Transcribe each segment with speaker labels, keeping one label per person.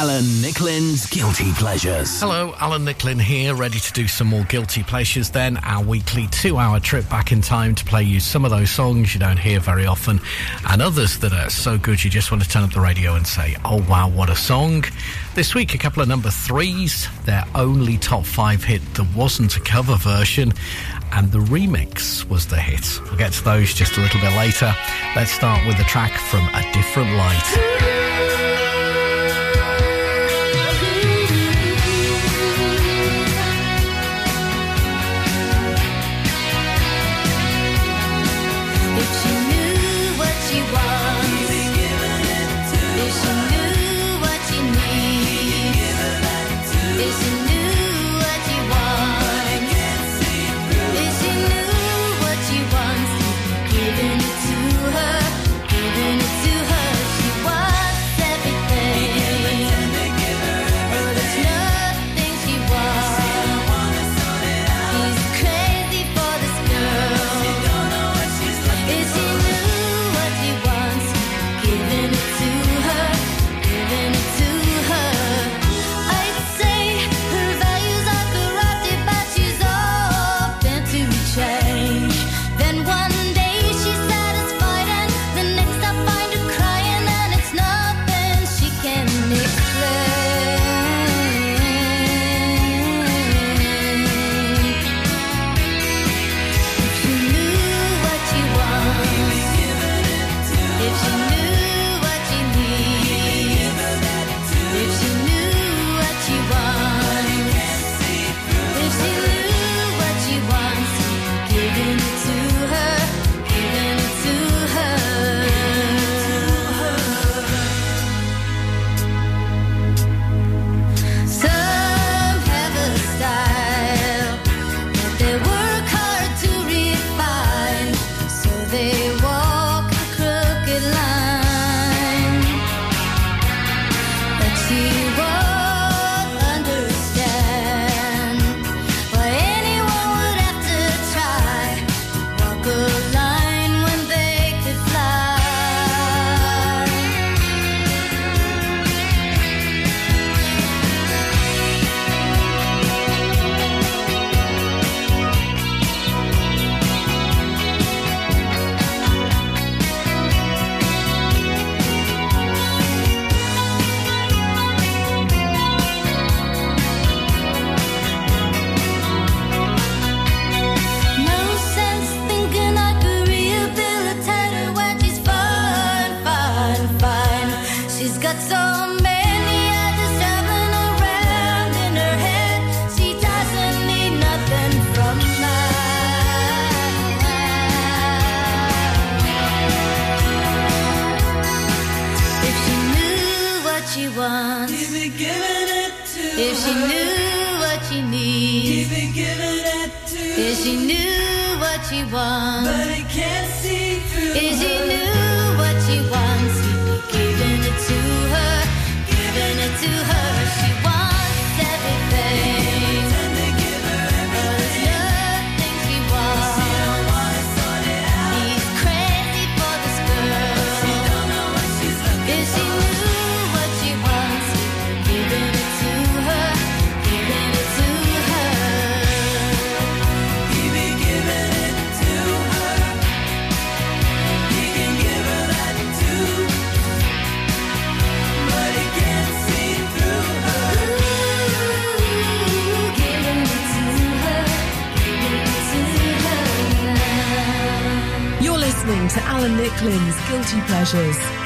Speaker 1: Alan Nicklin's Guilty Pleasures.
Speaker 2: Hello, Alan Nicklin here, ready to do some more Guilty Pleasures then. Our weekly two hour trip back in time to play you some of those songs you don't hear very often and others that are so good you just want to turn up the radio and say, oh wow, what a song. This week, a couple of number threes, their only top five hit that wasn't a cover version, and the remix was the hit. We'll get to those just a little bit later. Let's start with a track from A Different Light. Guilty Pleasures.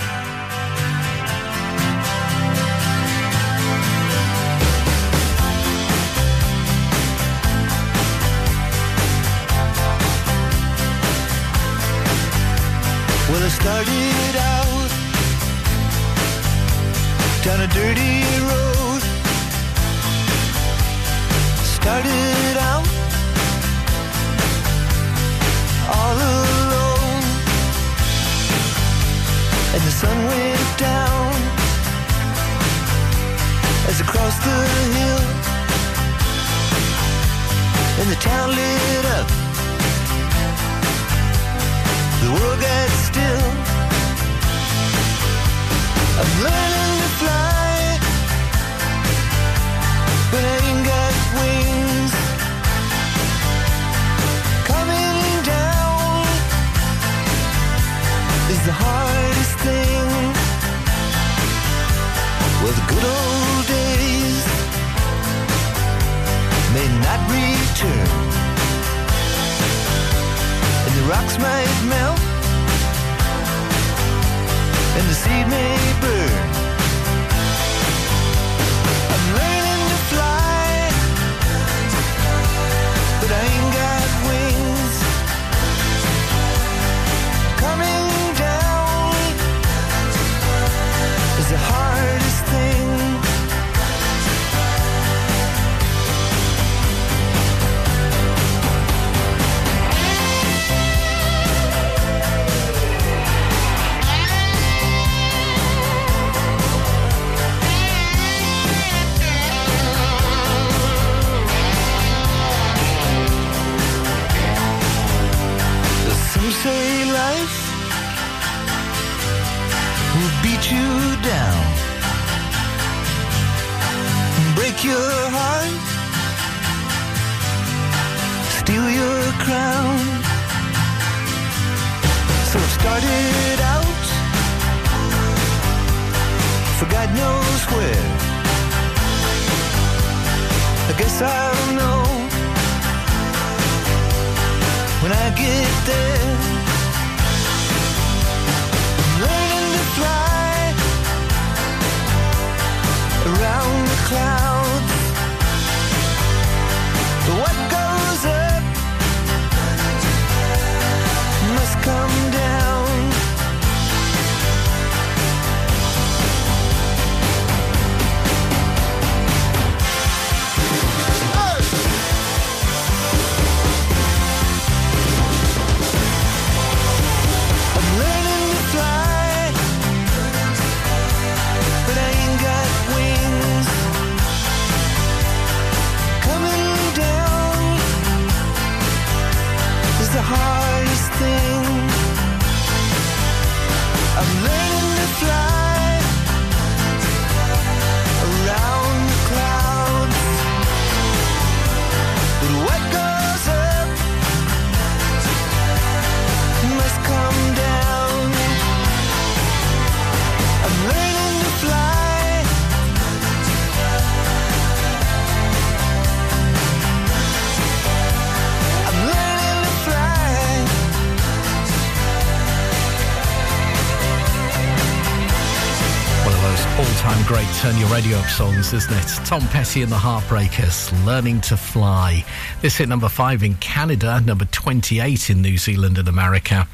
Speaker 3: Turn your radio up songs, isn't it? Tom Petty and the Heartbreakers, Learning to Fly. This hit number five in Canada, number 28 in New Zealand and America,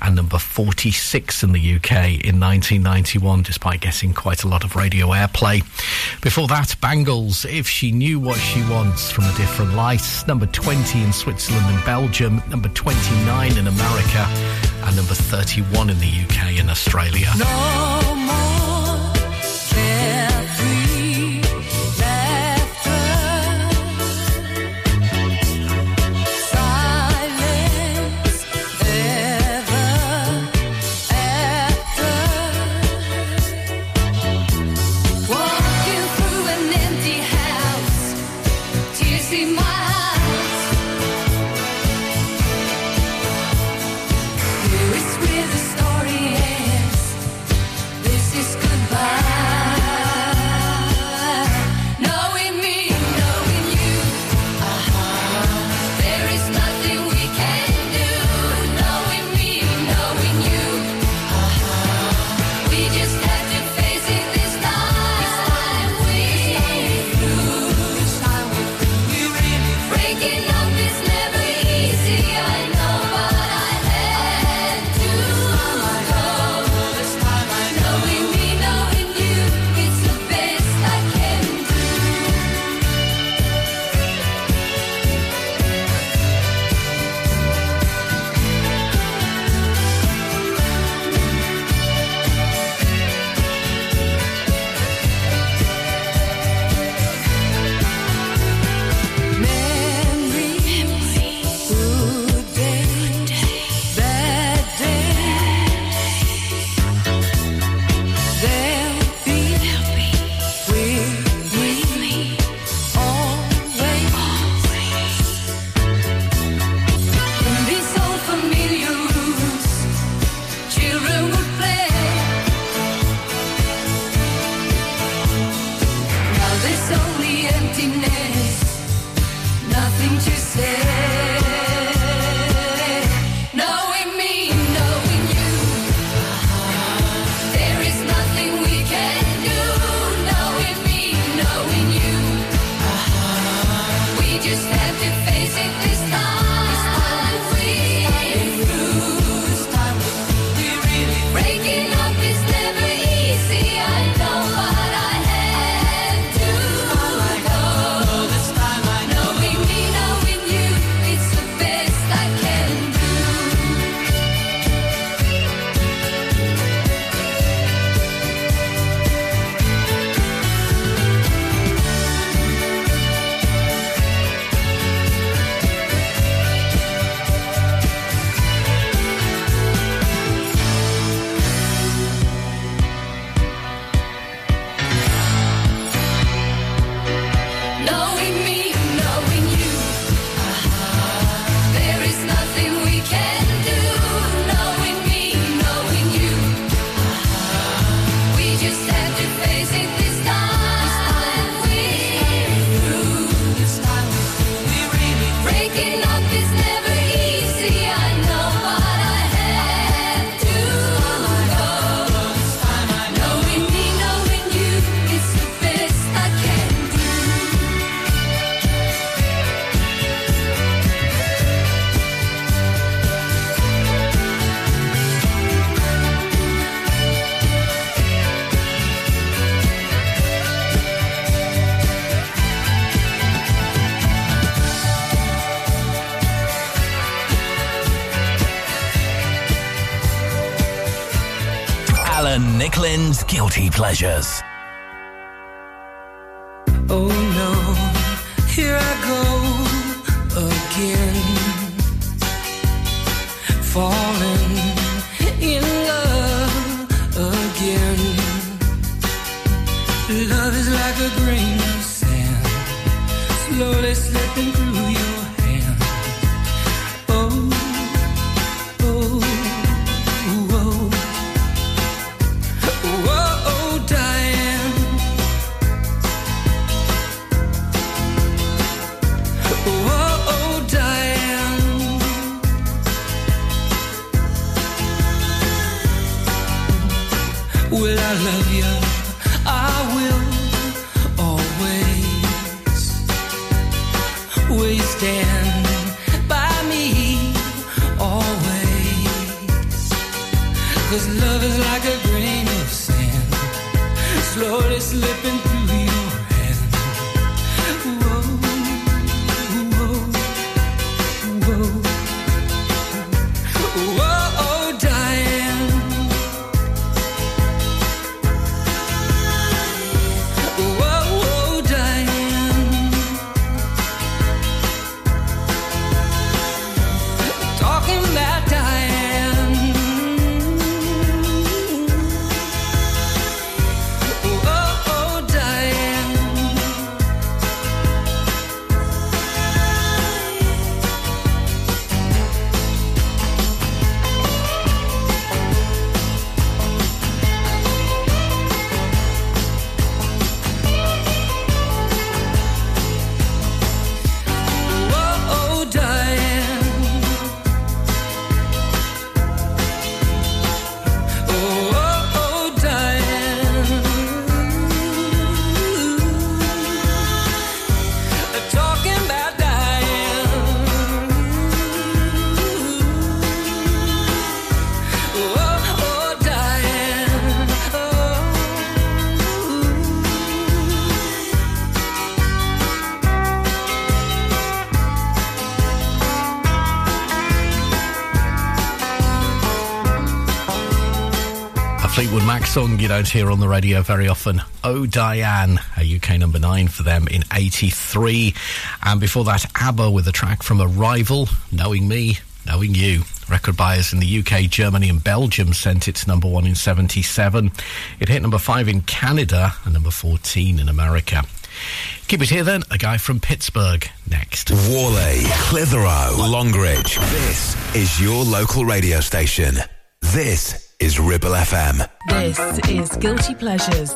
Speaker 3: and number 46 in the UK in 1991, despite getting quite a lot of radio airplay. Before that, Bangles, If She Knew What She Wants from a Different Light, number 20 in Switzerland and Belgium, number 29 in America, and number 31 in the UK and Australia.
Speaker 4: No
Speaker 5: Sanchez. song you don't hear on the radio very often. Oh Diane, a UK number nine for them in 83. And before that, ABBA with a track from Arrival, Knowing Me, Knowing You. Record buyers in the UK, Germany, and Belgium sent it to number one in 77. It hit number five in Canada and number 14 in America. Keep it here then, a guy from Pittsburgh next.
Speaker 6: Whalley, Clitheroe, Longridge. This is your local radio station. This is Ribble FM.
Speaker 7: This is Guilty Pleasures.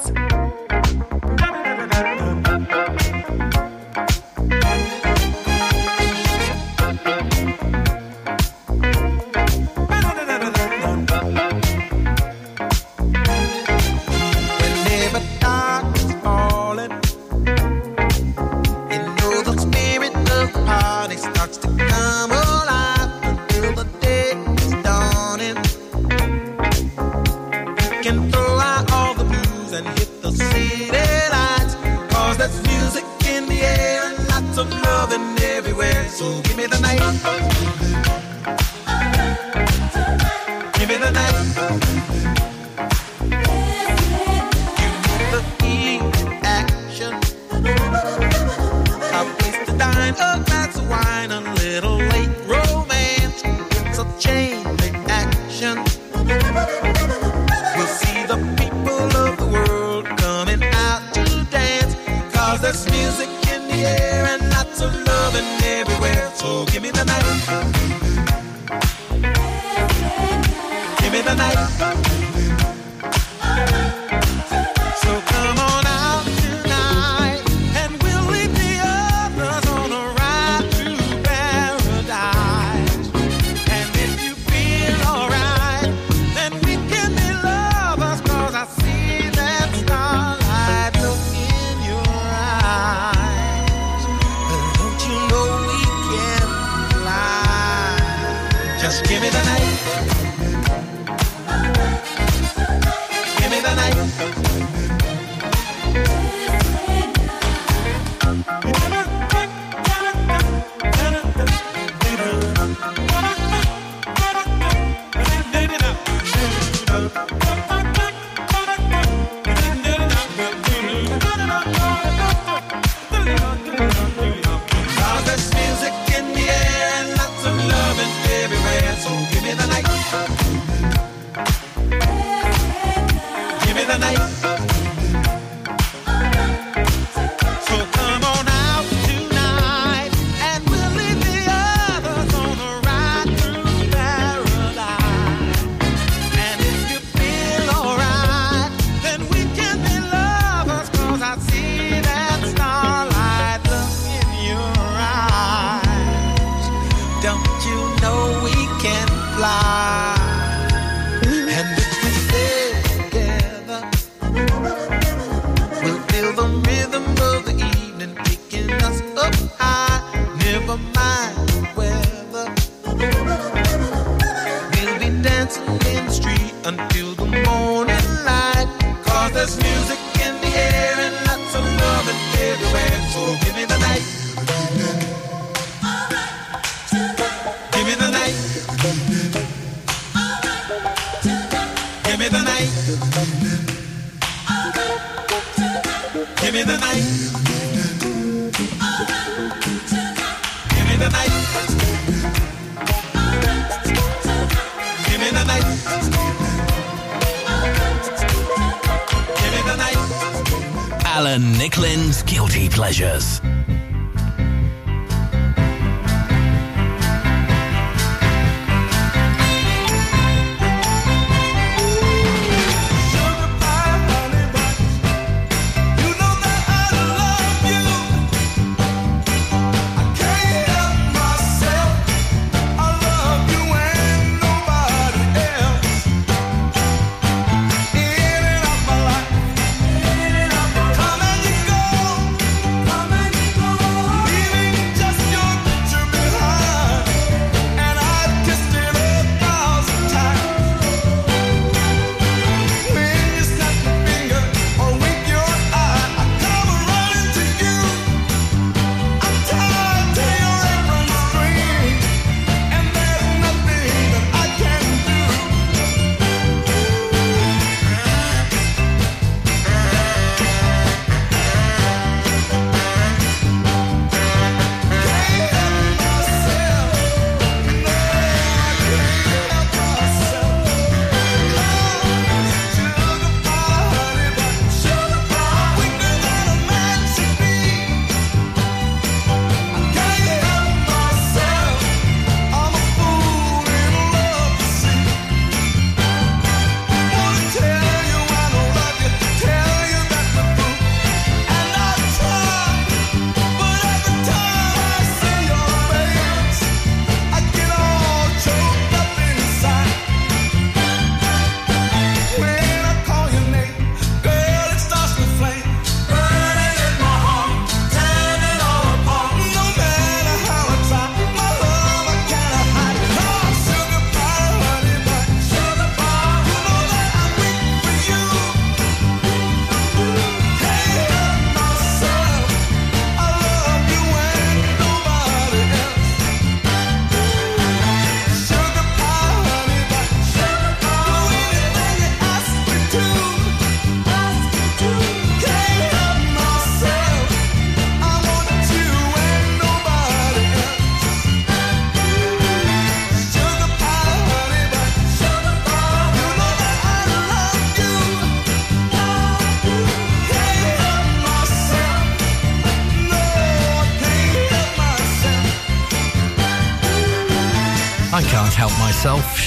Speaker 8: Alan Nicklin's Guilty Pleasures.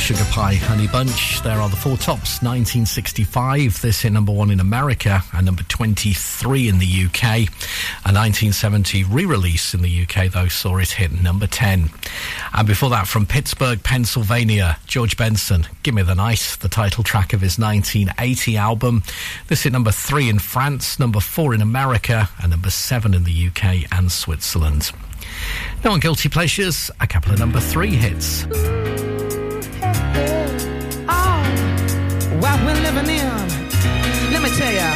Speaker 9: Sugar Pie Honey Bunch.
Speaker 3: There are the Four Tops 1965, this hit number one in America and number 23 in the UK. A 1970 re release in the UK, though, saw it hit number 10. And before that, from Pittsburgh, Pennsylvania, George Benson, Give Me the Night, the title track of his 1980 album. This hit number three in France, number four in America, and number seven in the UK and Switzerland. Now on Guilty Pleasures, a couple of number three hits.
Speaker 10: we're living in. Let me tell ya.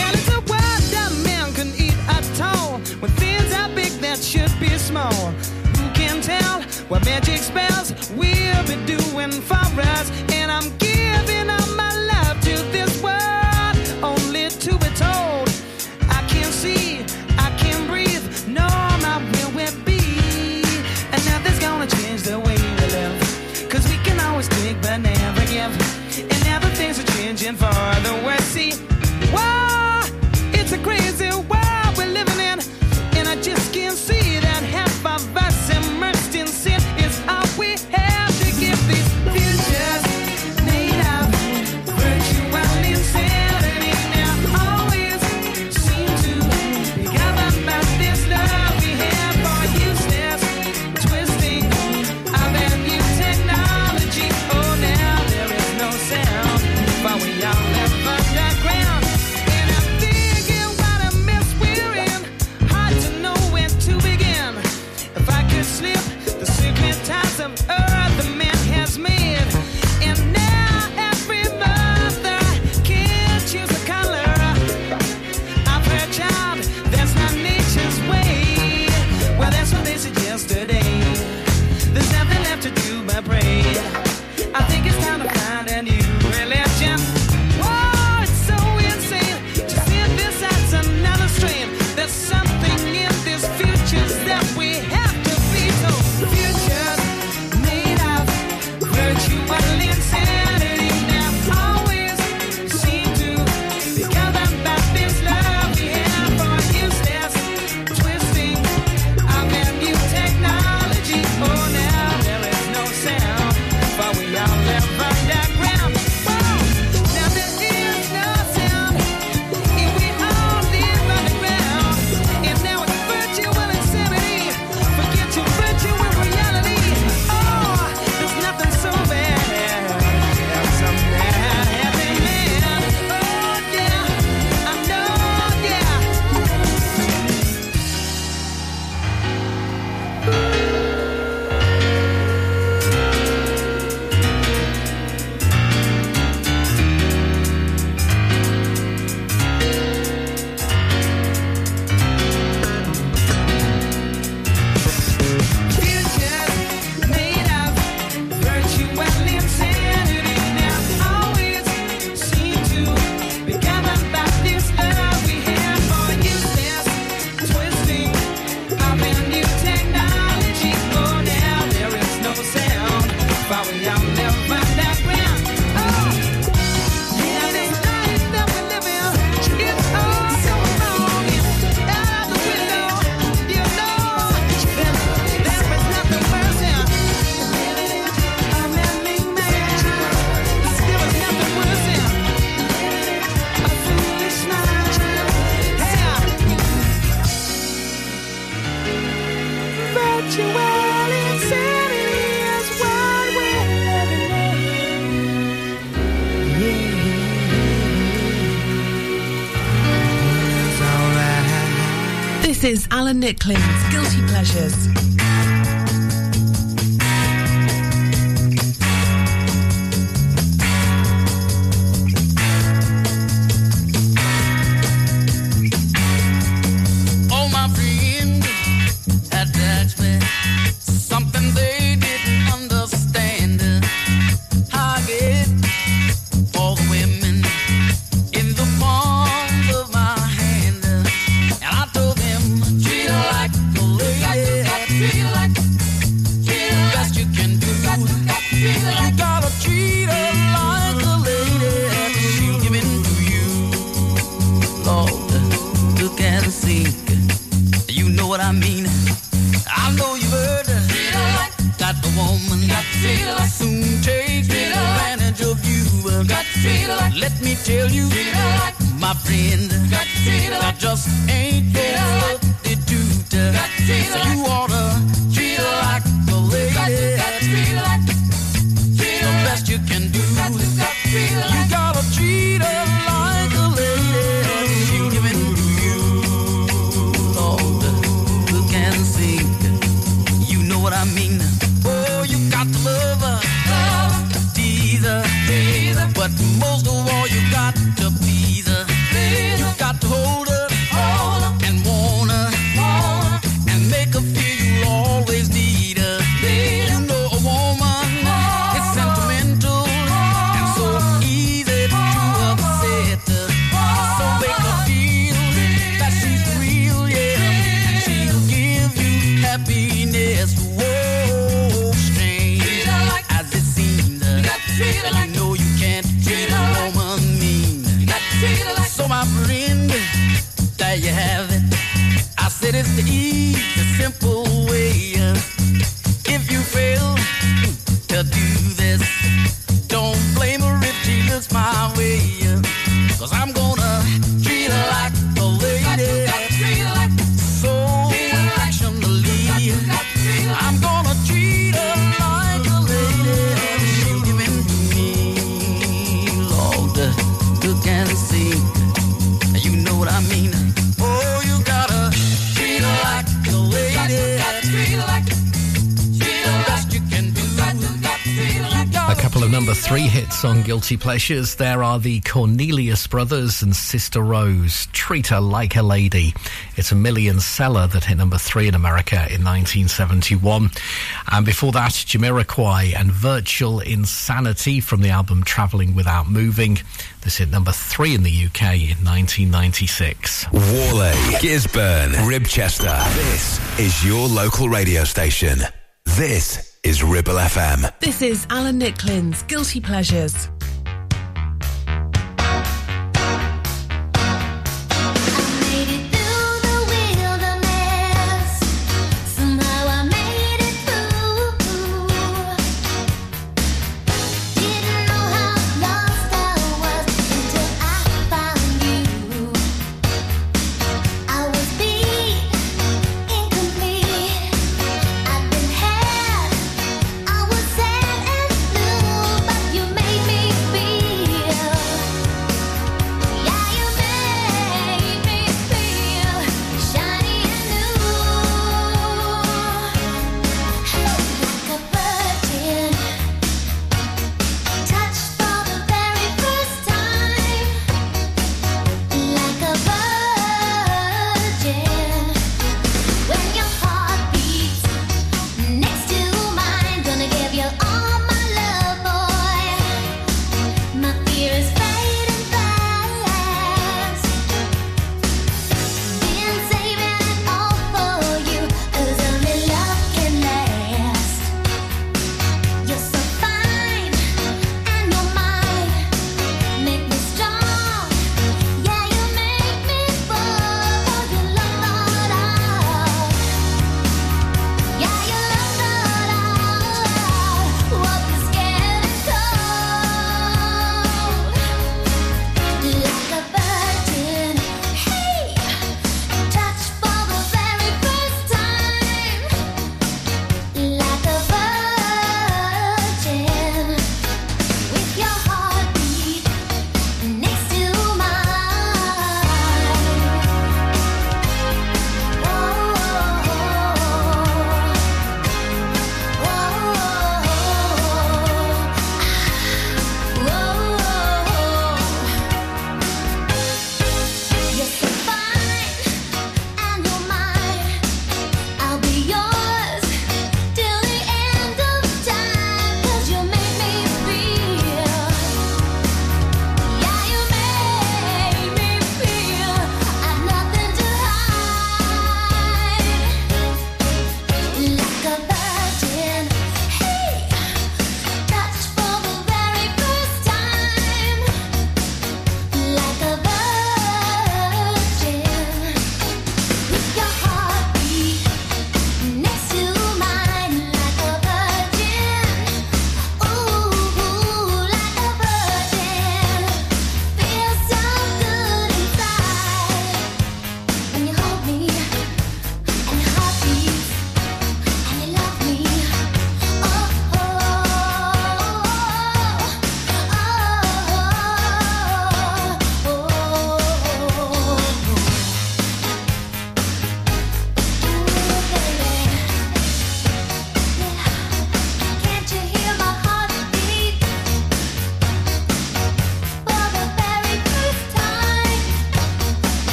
Speaker 10: And it's a world that man can eat at all. When things are big that should be small. Who can tell what magic spells we'll be doing for us? waiting for.
Speaker 2: Nicola Nicklins, Guilty Pleasures.
Speaker 11: I mean, I know you've heard it. got the woman got to soon take advantage of you. Uh, got to let me tell you, my friend, got I just ain't your substitute. Uh, so you
Speaker 12: oughta pleasures, there are the Cornelius Brothers and Sister Rose. Treat her like a lady. It's a million seller that hit number three in America in 1971. And before that, Jamiroquai and Virtual Insanity from the album Traveling Without Moving. This hit number three in the UK in 1996.
Speaker 6: Whalley, Gisburn, Ribchester. This is your local radio station. This is Ribble FM.
Speaker 2: This is Alan Nicklin's Guilty Pleasures.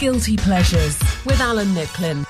Speaker 13: Guilty Pleasures with Alan Nicklin.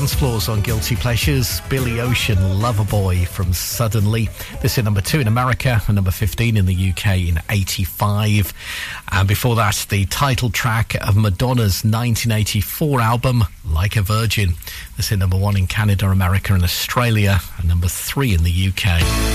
Speaker 3: dance floors on Guilty Pleasures. Billy Ocean, Loverboy from Suddenly. This is number two in America and number 15 in the UK in 85. And before that, the title track of Madonna's 1984 album, Like a Virgin. This is number one in Canada, America, and Australia, and number three in the UK.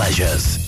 Speaker 8: Pleasures.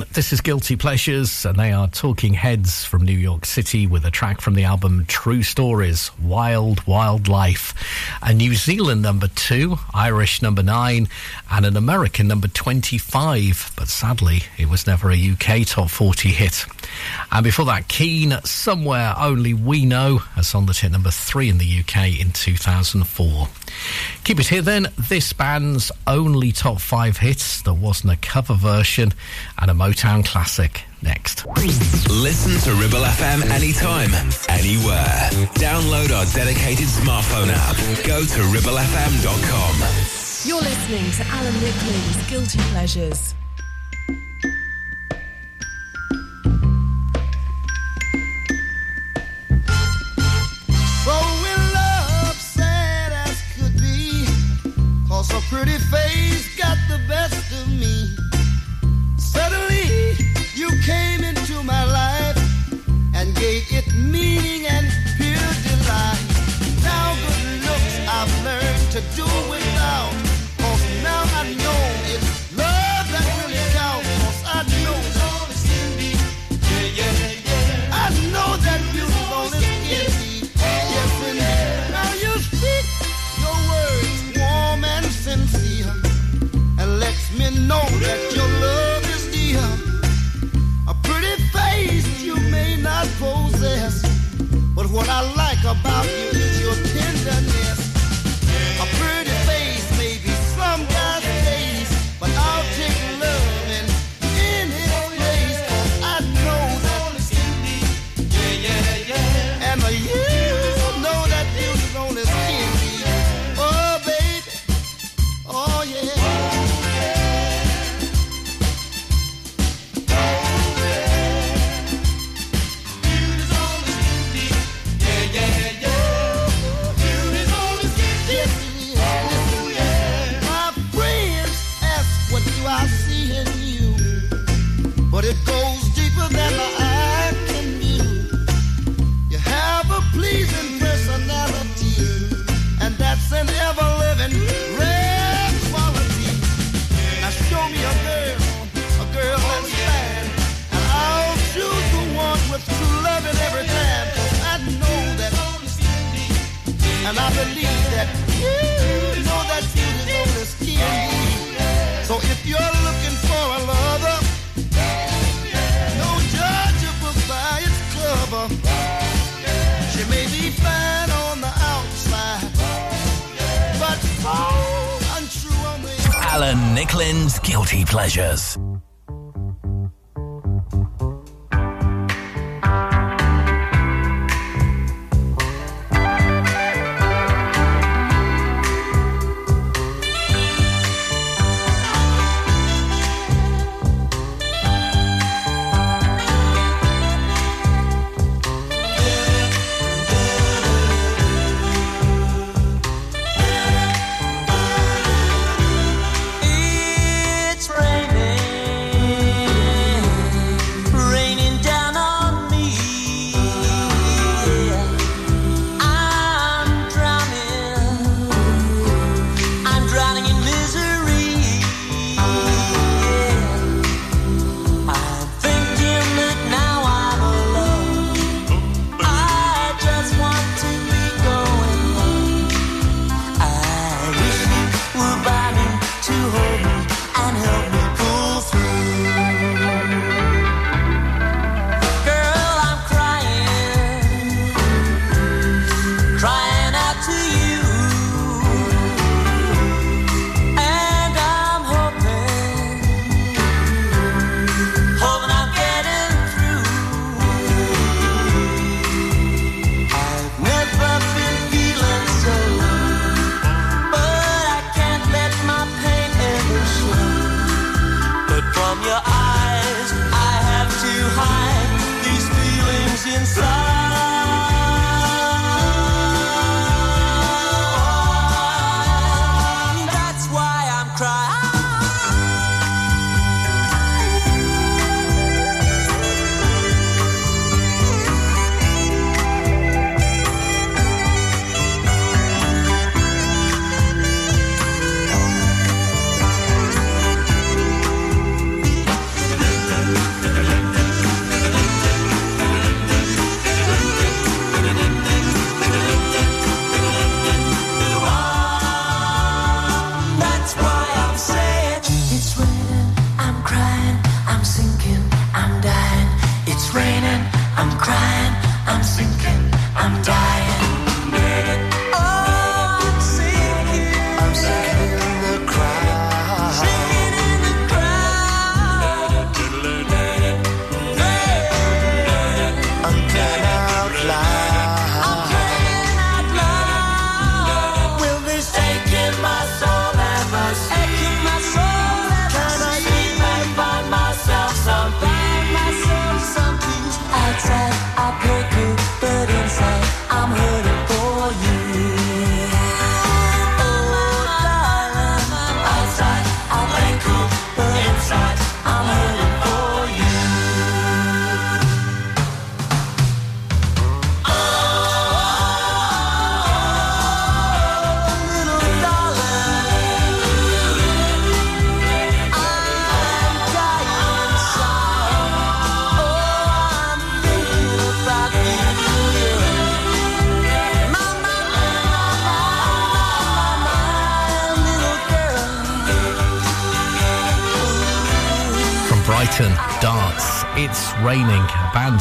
Speaker 12: This
Speaker 3: is Guilty Pleasures, and they are Talking Heads from New York City with a track from the album True Stories Wild Wild Life. A New Zealand number two, Irish number nine, and an American number 25. But sadly, it was never a UK top 40 hit. And before that, Keane, Somewhere Only We Know, a song that hit number three in the UK in 2004. Keep it here then. This band's only top five hits. There wasn't a cover version and a Motown classic next.
Speaker 6: Listen to Ribble FM anytime, anywhere. Download our dedicated smartphone app. Go to ribblefm.com.
Speaker 13: You're listening to Alan Nicklin's Guilty Pleasures.
Speaker 9: Meaning and pure delight. Now good looks I've learned to do without. Cause now I know it's love that really counts. Cause I know it's in me. Yeah, yeah, yeah. I know that beautiful is in me. Yes, indeed. Now you speak your words warm and sincere. And lets me know that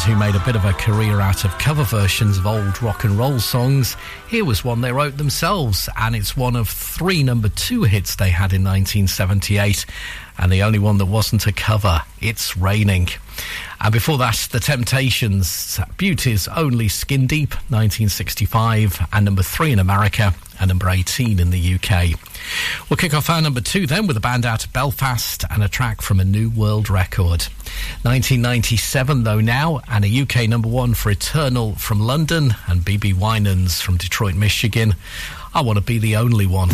Speaker 3: who made a bit of a career out of cover versions of old rock and roll songs. Here was one they wrote themselves, and it's one of three number two hits they had in 1978, and the only one that wasn't a cover. It's Raining. And before that, The Temptations, Beauty's Only Skin Deep, 1965, and number three in America, and number 18 in the UK. We'll kick off our number two then with a band out of Belfast and a track from a new world record. 1997 though now, and a UK number one for Eternal from London and BeBe Winans from Detroit, Michigan. I want to be the only one.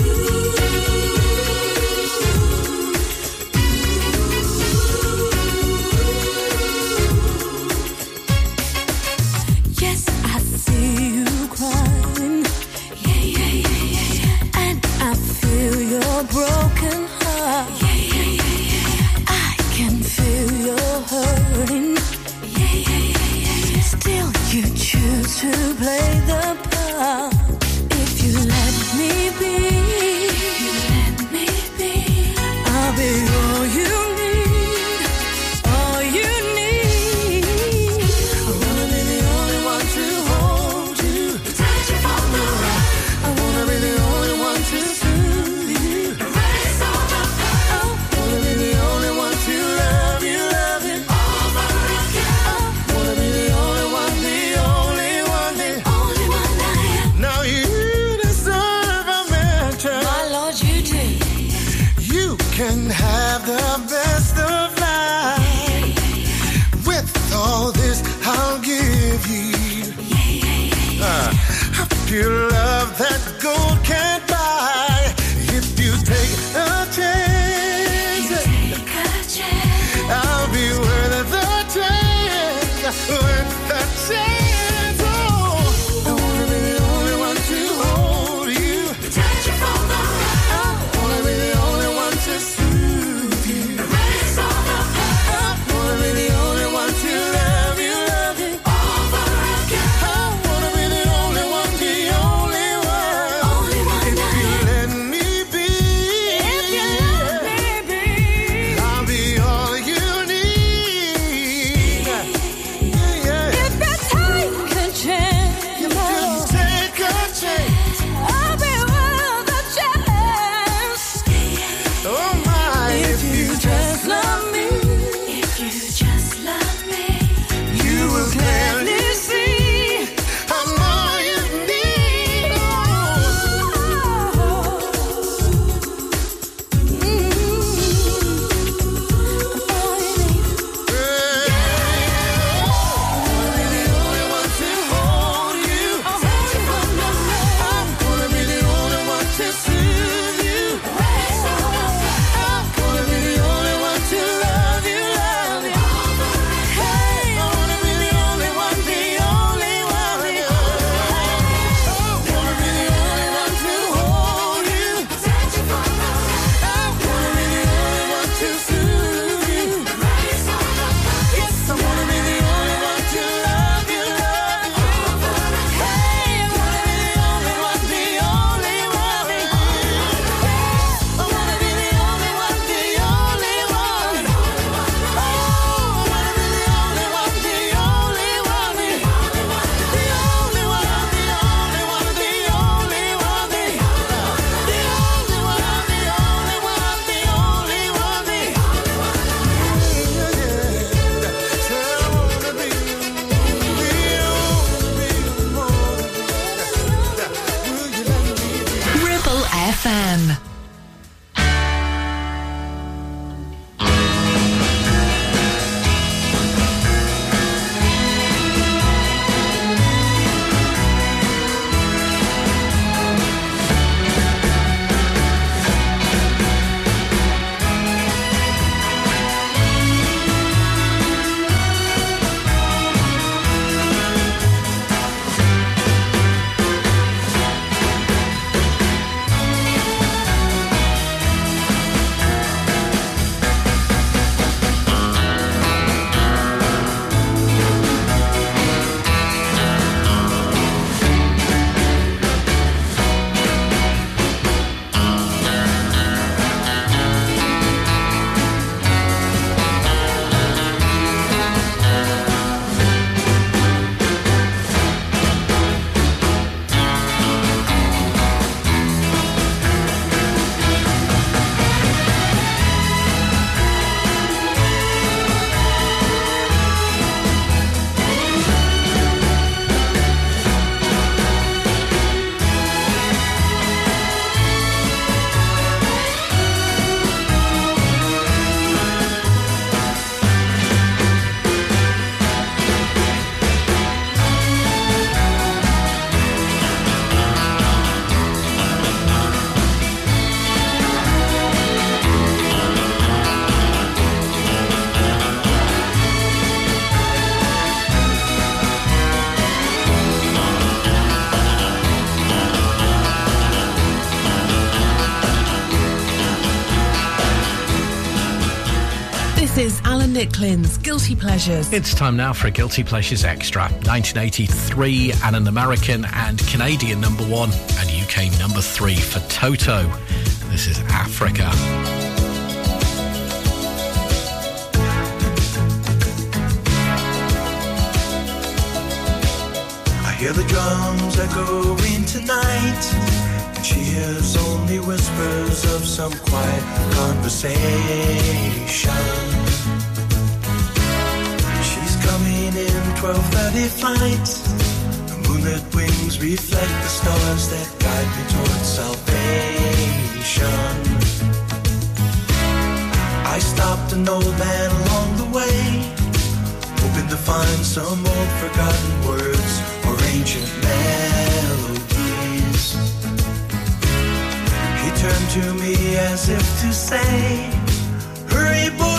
Speaker 14: Alan Nicklin's Guilty Pleasures.
Speaker 3: It's time now for a Guilty Pleasures Extra. 1983, and an American and Canadian number one, and UK number three for Toto. This is Africa.
Speaker 15: I hear the drums echoing tonight, and she hears only whispers of some quiet conversation. Coming in 12:30 flight. The moonlit wings reflect the stars that guide me towards salvation. I stopped an old man along the way, hoping to find some old forgotten words or ancient melodies. He turned to me as if to say, Hurry, boy,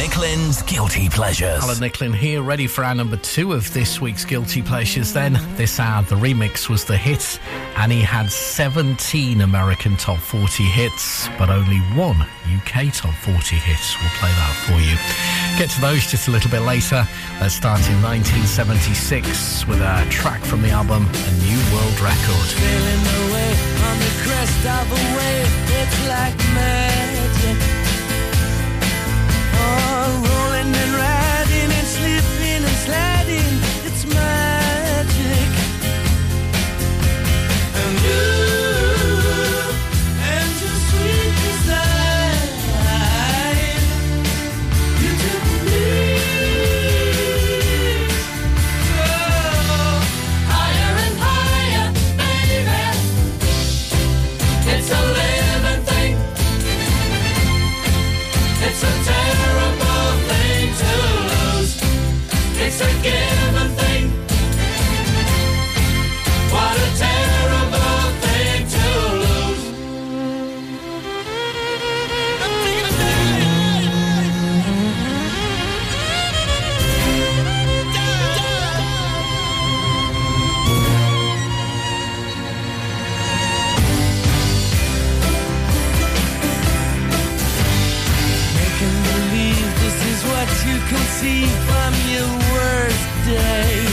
Speaker 1: Nicklin's Guilty Pleasures.
Speaker 3: Alan Nicklin here, ready for our number two of this week's Guilty Pleasures. Then, this hour, the remix was the hit, and he had 17 American top 40 hits, but only one UK top 40 hits. We'll play that for you. Get to those just a little bit later. Let's start in 1976 with a track from the album A New World Record.
Speaker 5: What a terrible thing to lose.
Speaker 16: Making believe this is what you can see from your
Speaker 5: day.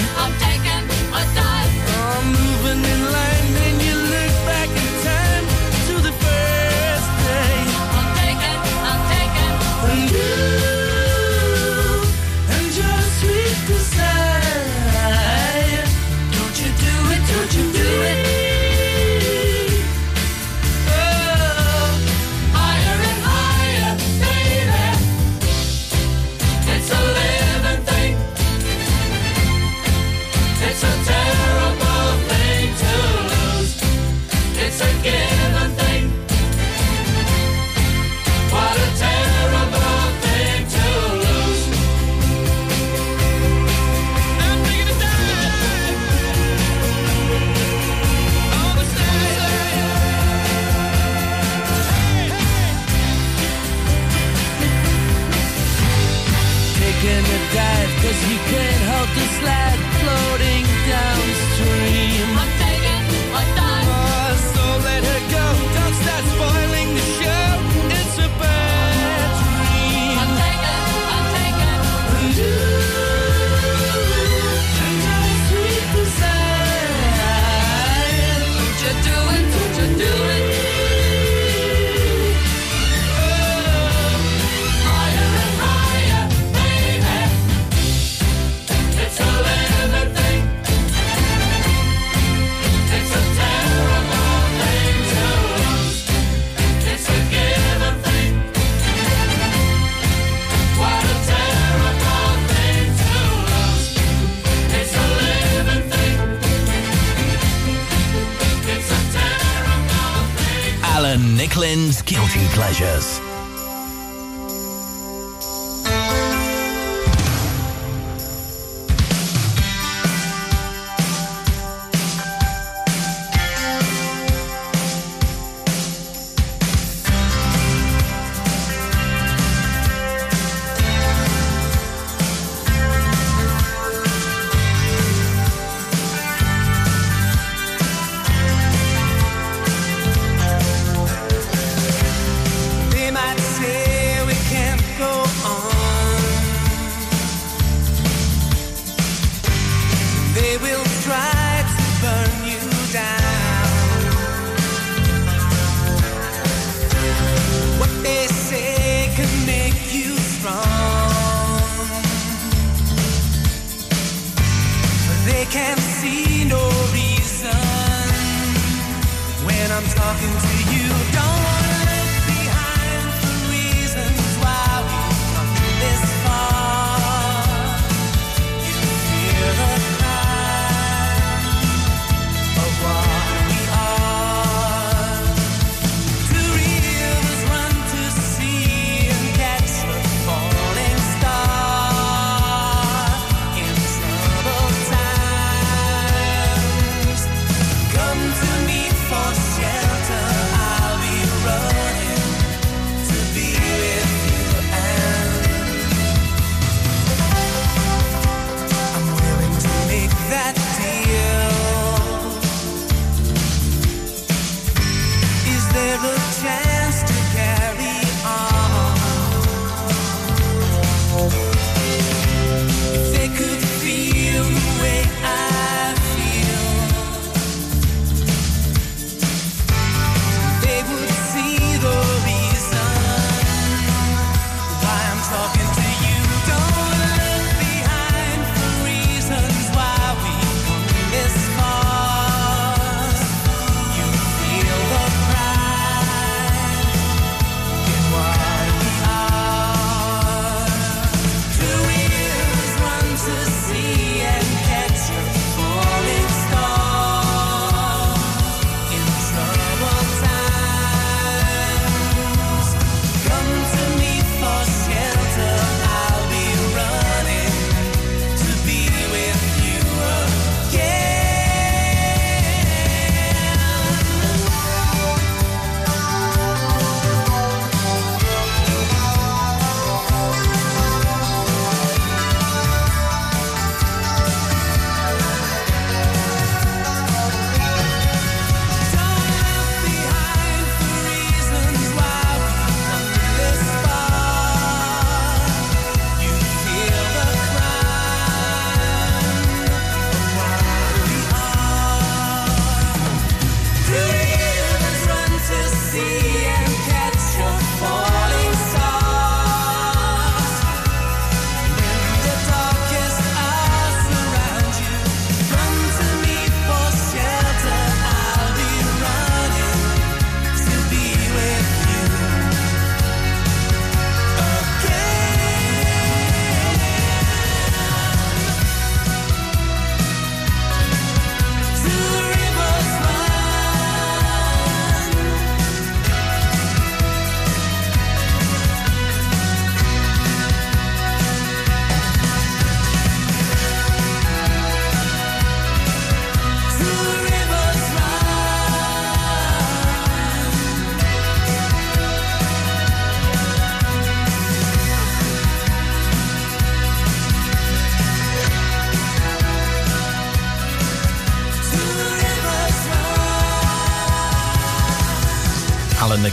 Speaker 1: Alan Guilty Pleasures.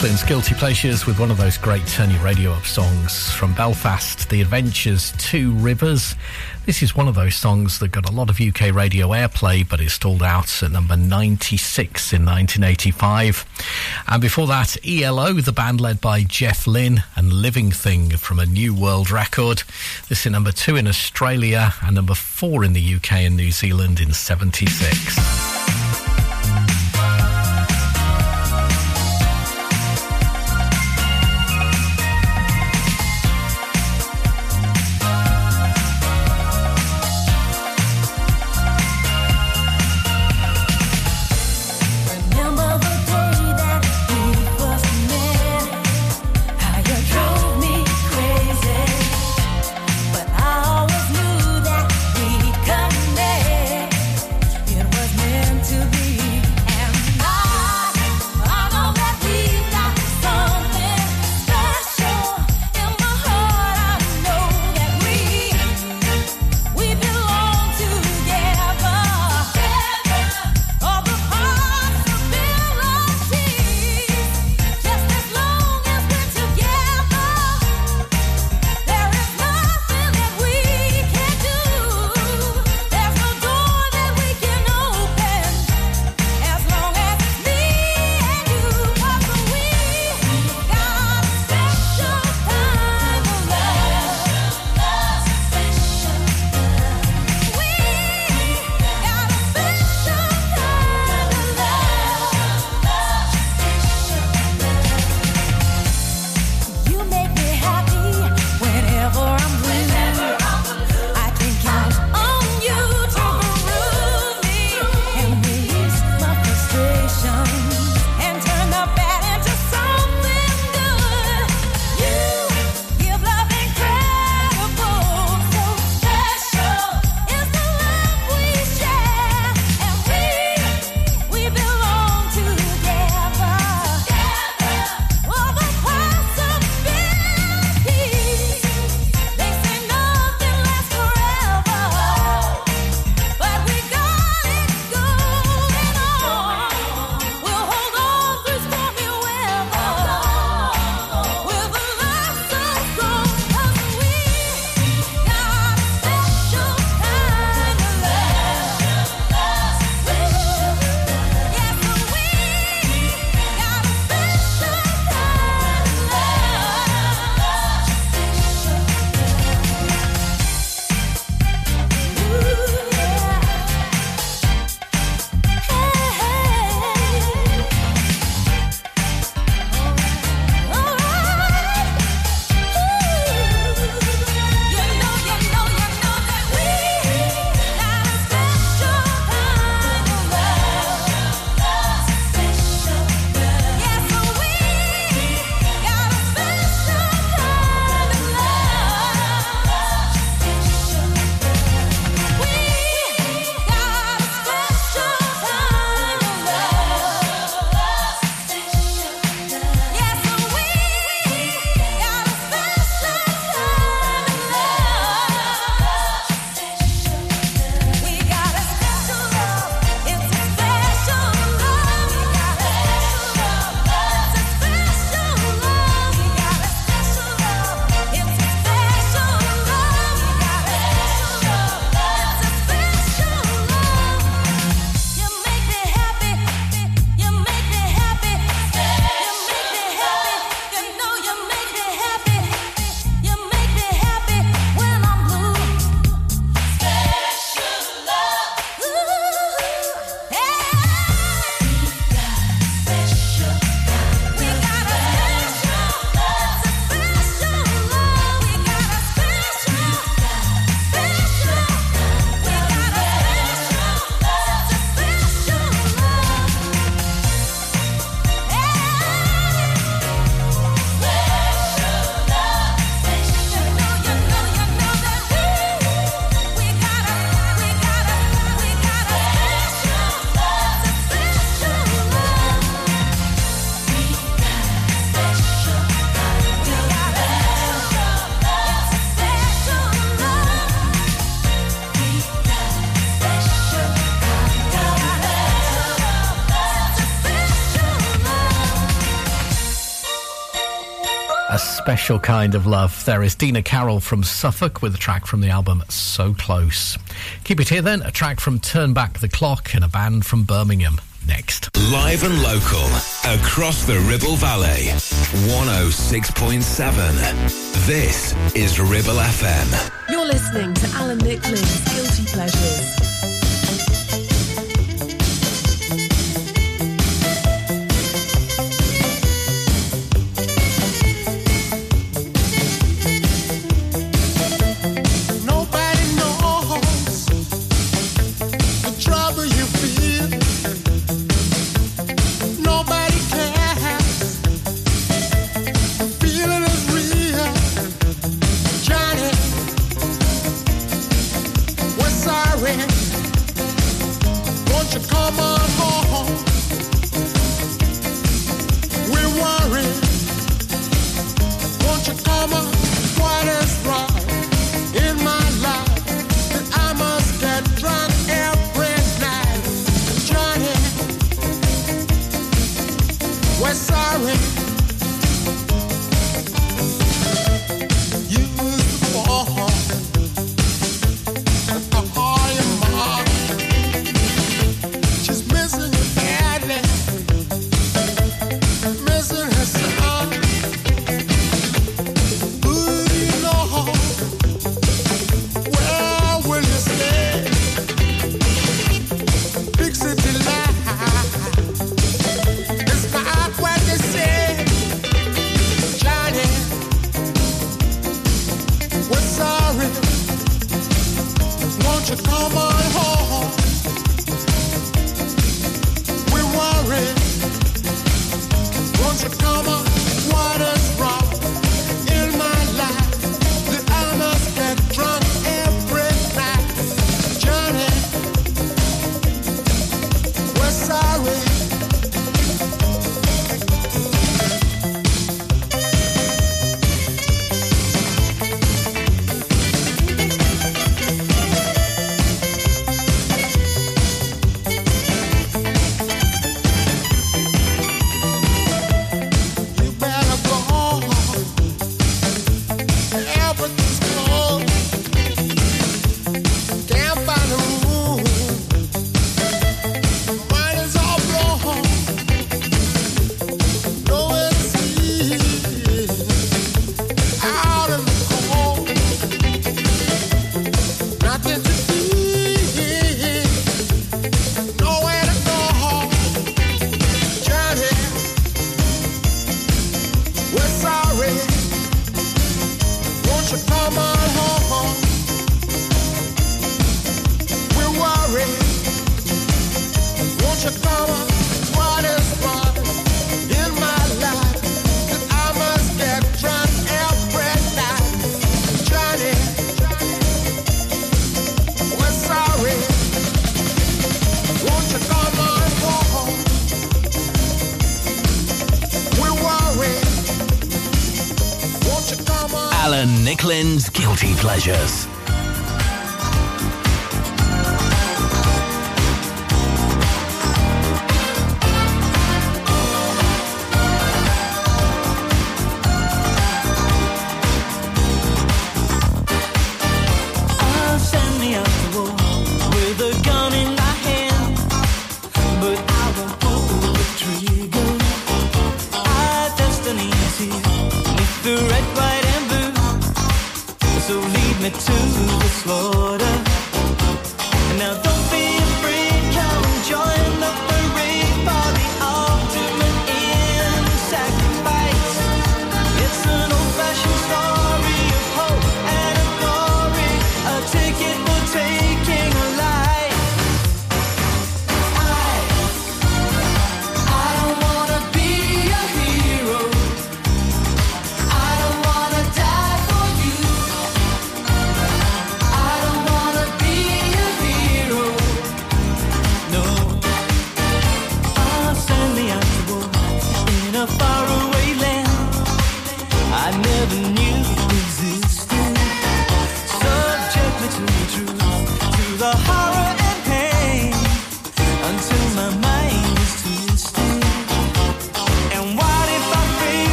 Speaker 3: Nicklin's Guilty Pleasures with one of those great turn your radio up songs from Belfast, The Adventures Two Rivers. This is one of those songs that got a lot of UK radio airplay, but it stalled out at number 96 in 1985. And before that, ELO, the band led by Jeff Lynne, and Living Thing from a New World record. This is number two in Australia and number four in the UK and New Zealand in 76. special kind of love. There is Dina Carroll from Suffolk with a track from the album So Close. Keep it here then, a track from Turn Back the Clock and a band from Birmingham next.
Speaker 6: Live and local, across the Ribble Valley, 106.7. This is Ribble FM.
Speaker 17: You're listening to Alan Nicklin's Guilty Pleasures.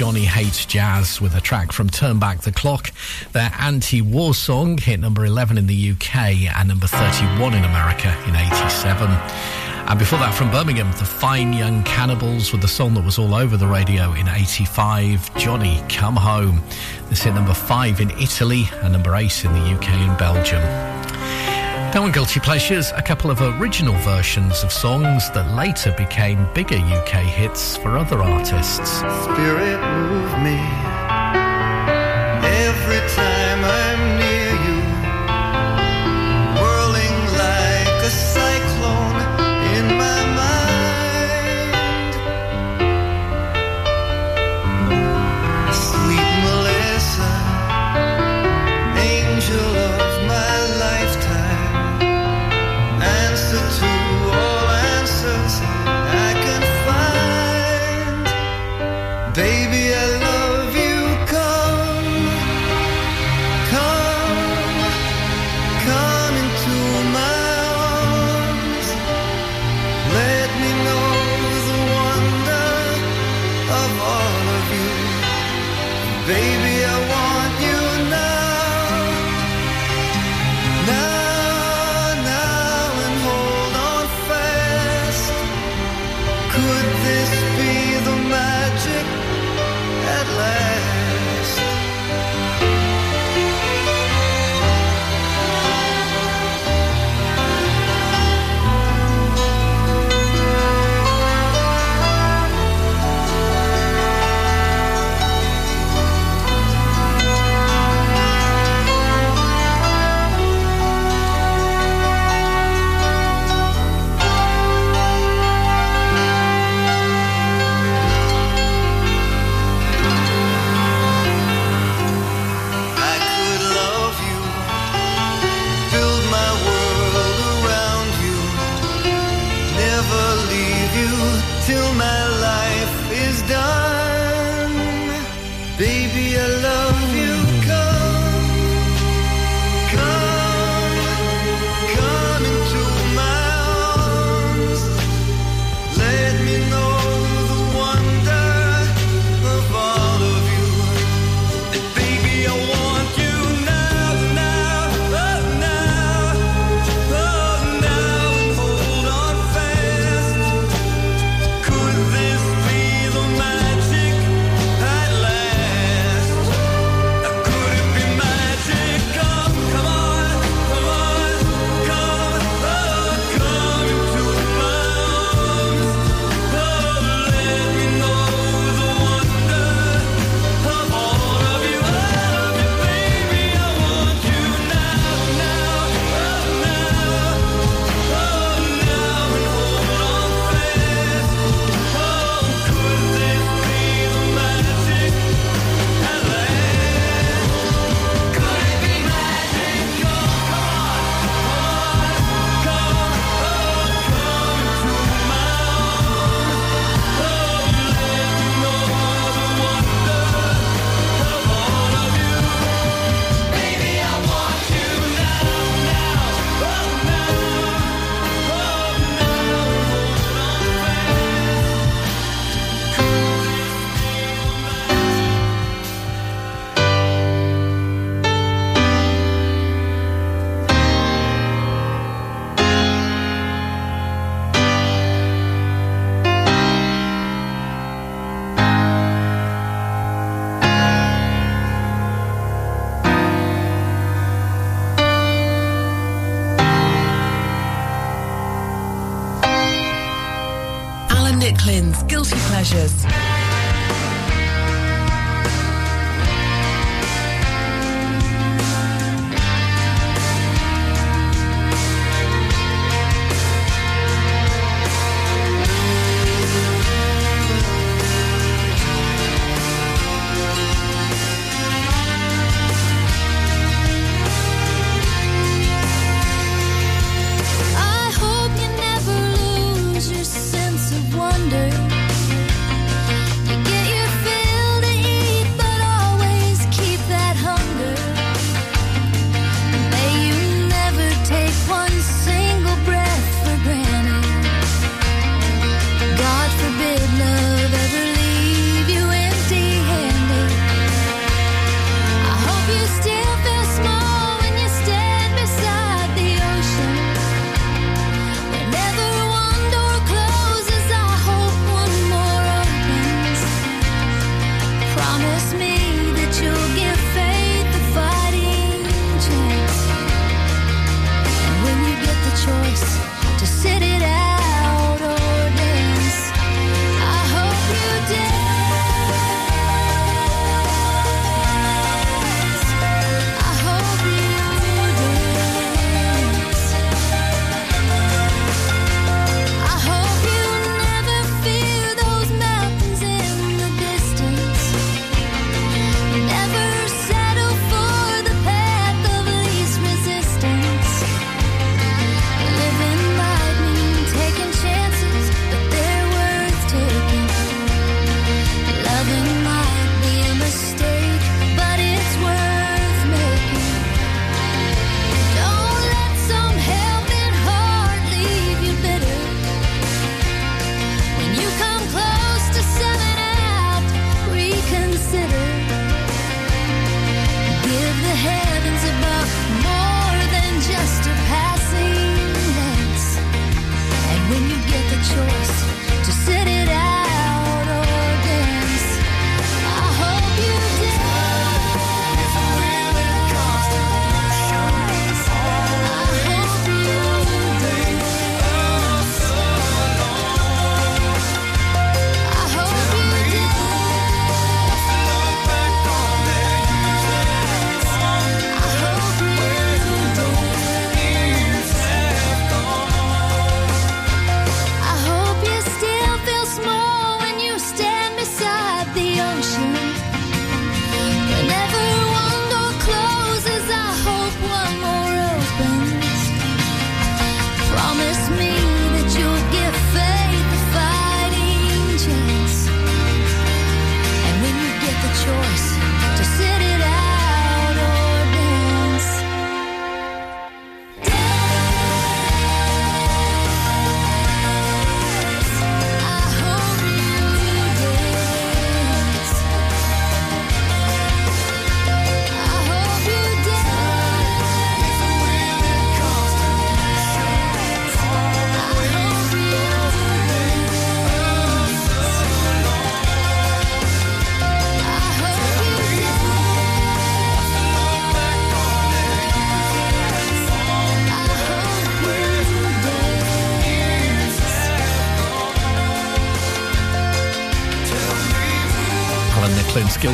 Speaker 18: Johnny
Speaker 3: Hates Jazz with a track from Turn Back the Clock. Their anti-war song hit number 11 in the UK and number 31 in America in 87. And before that from Birmingham, the Fine Young Cannibals with the song that was all over the radio in 85, Johnny Come Home. This hit number 5 in Italy and number 8 in the UK and Belgium. Now on Guilty Pleasures, a couple of original versions of songs that later became bigger UK hits for other artists.
Speaker 19: Spirit move me every time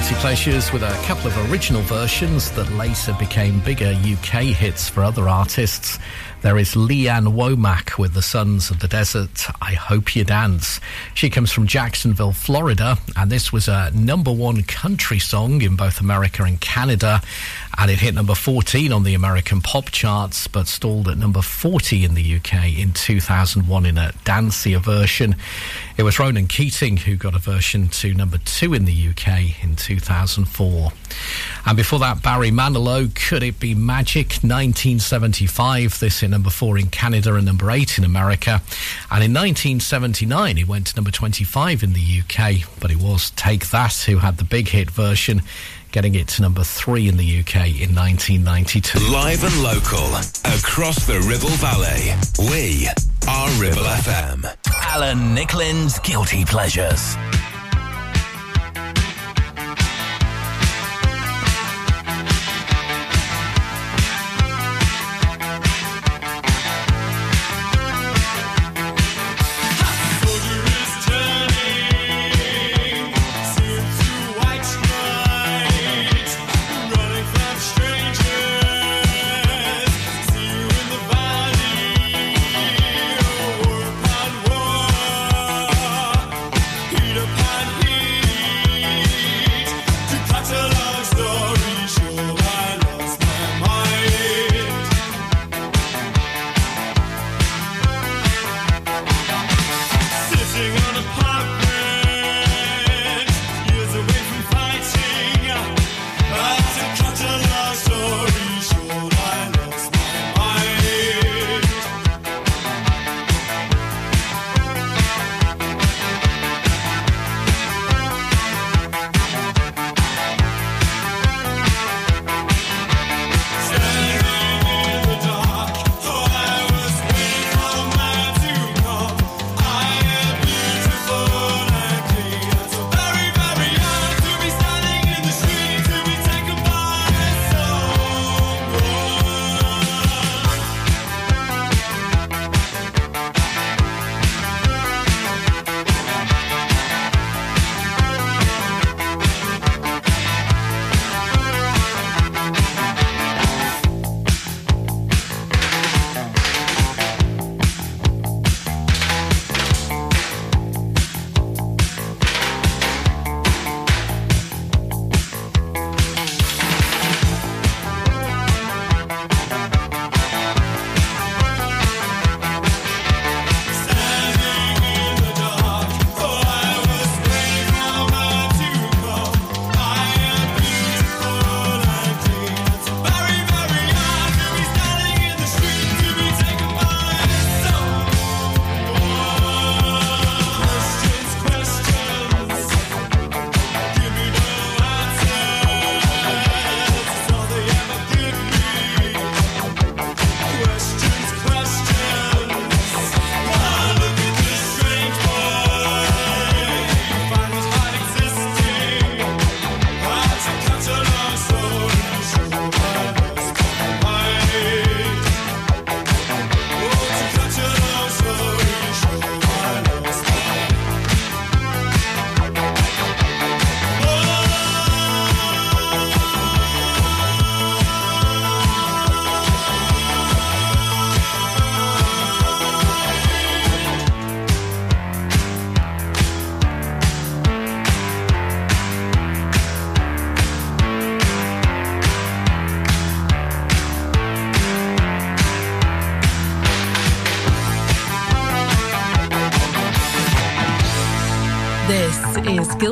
Speaker 13: Guilty Pleasures
Speaker 3: with a couple of original versions that later became bigger UK hits for other artists. There is Lee Ann Womack with The Sons of the Desert, I Hope You Dance. She comes from Jacksonville, Florida, and this was a number one country song in both America and Canada. And it hit number 14 on the American pop charts, but stalled at number 40 in the UK in 2001 in a dancier version. It was Ronan Keating who got a version to number two in the UK in 2004. And before that, Barry Manilow, Could It Be Magic? 1975. This in number four in Canada and number eight in America. And in 1979, it went to number 25 in the UK. But it was Take That who had the big hit version, getting it to number three in the UK in 1992.
Speaker 6: Live and local, across the Ribble Valley. We are Ribble FM.
Speaker 8: Alan Nicklin's Guilty Pleasures.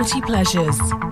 Speaker 5: Guilty Pleasures.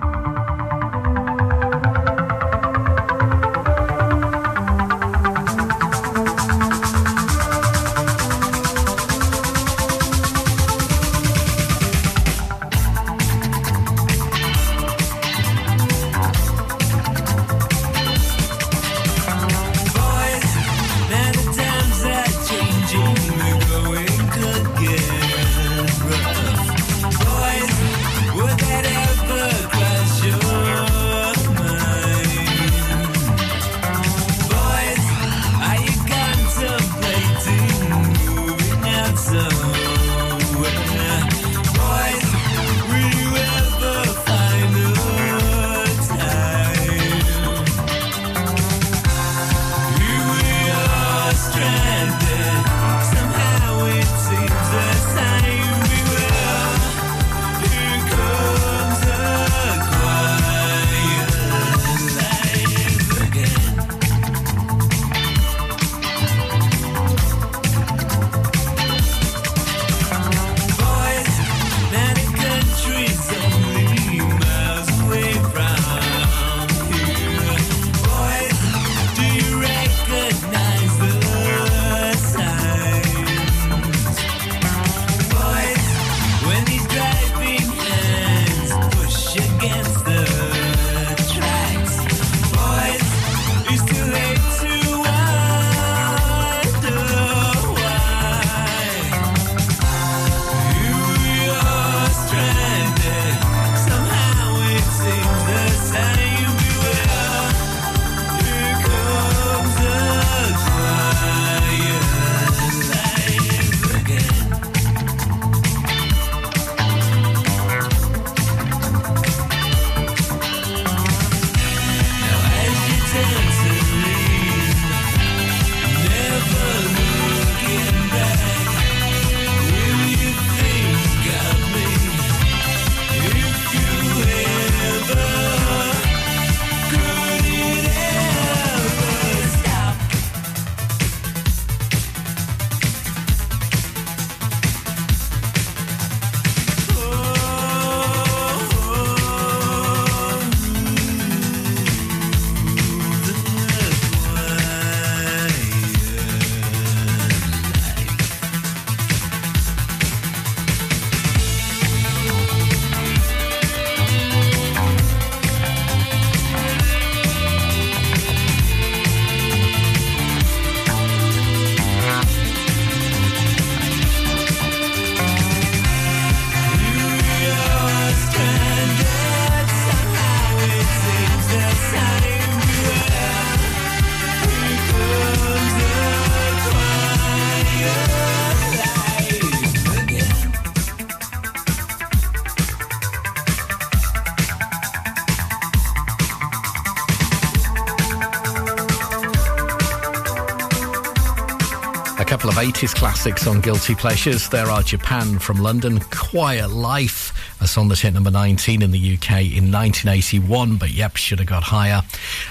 Speaker 20: 80s classics on Guilty Pleasures. There are Japan from London, Quiet Life, a song that hit number 19 in the UK in 1981, but yep, should have got higher.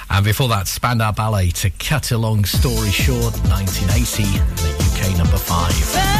Speaker 20: And before that, Spandau Ballet to Cut a Long Story Short, 1980, the UK number 5.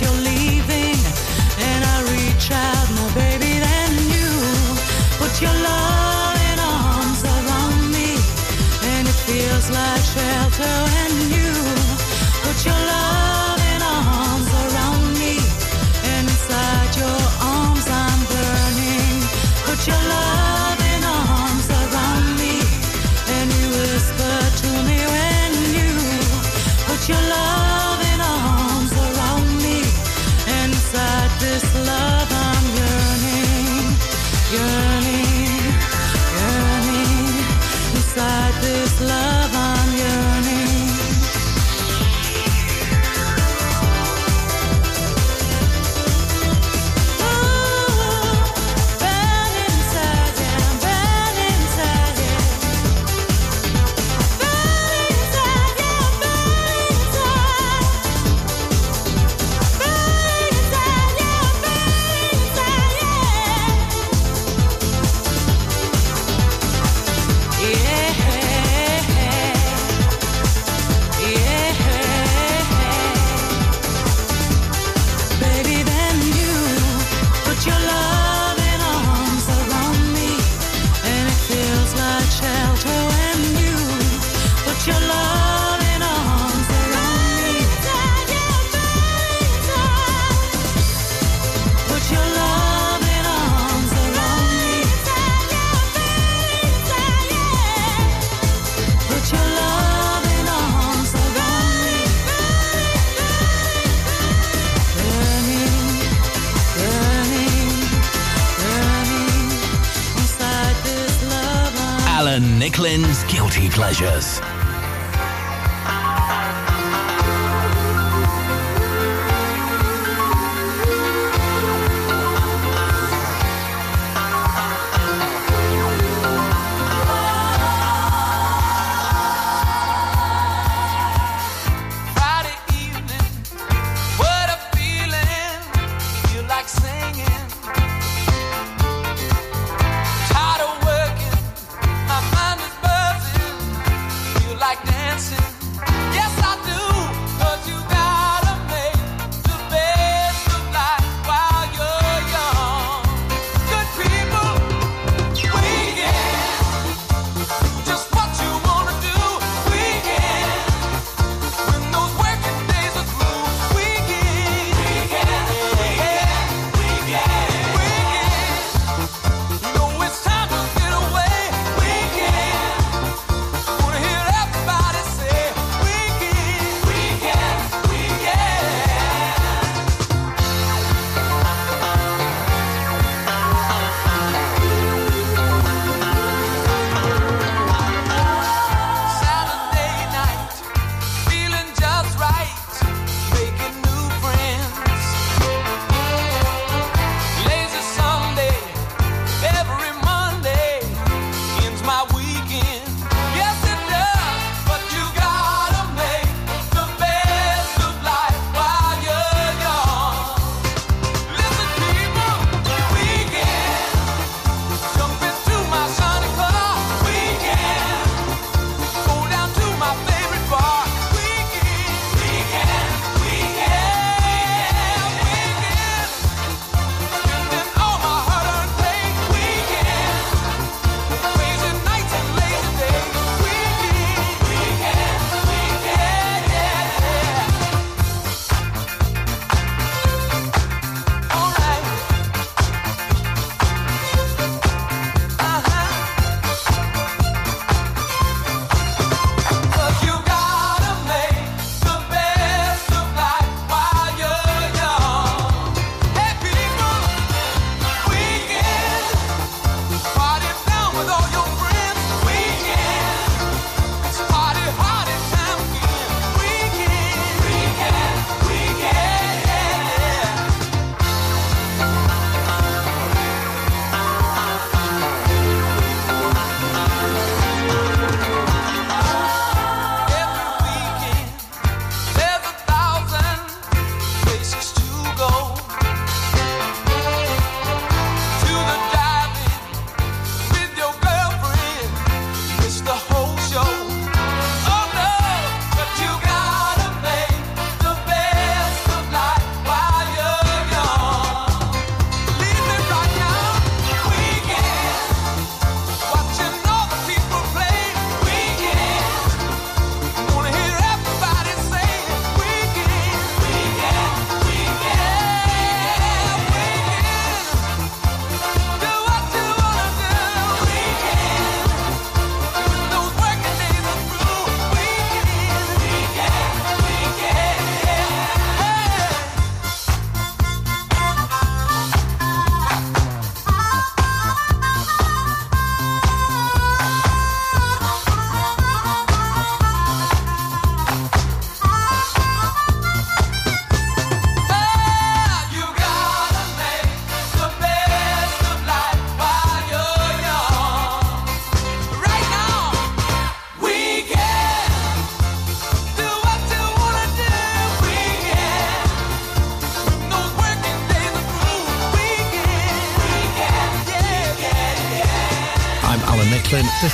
Speaker 21: your
Speaker 5: lips.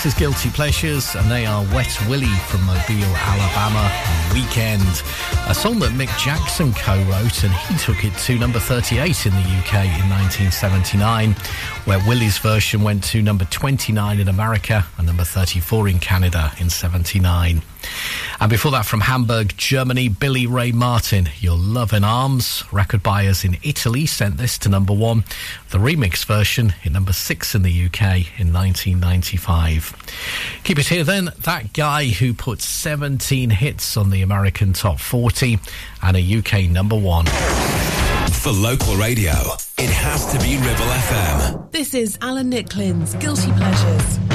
Speaker 5: Is
Speaker 3: Guilty Pleasures, and they are Wet Willie from Mobile, Alabama. Weekend, a song that Mick Jackson co-wrote, and he took it to number 38 in the UK in 1979, where Willie's version went to number 29 in America and number 34 in Canada in 79. And before that, from Hamburg, Germany, Billie Ray Martin, Your Loving Arms. Record buyers in Italy sent this to number one. The remix version in number six in the UK in 1995. Keep it here then. That guy who put 17 hits on the American Top 40 and a UK number one.
Speaker 6: For local radio, it has to be Ribble FM.
Speaker 5: This is Alan Nicklin's Guilty Pleasures.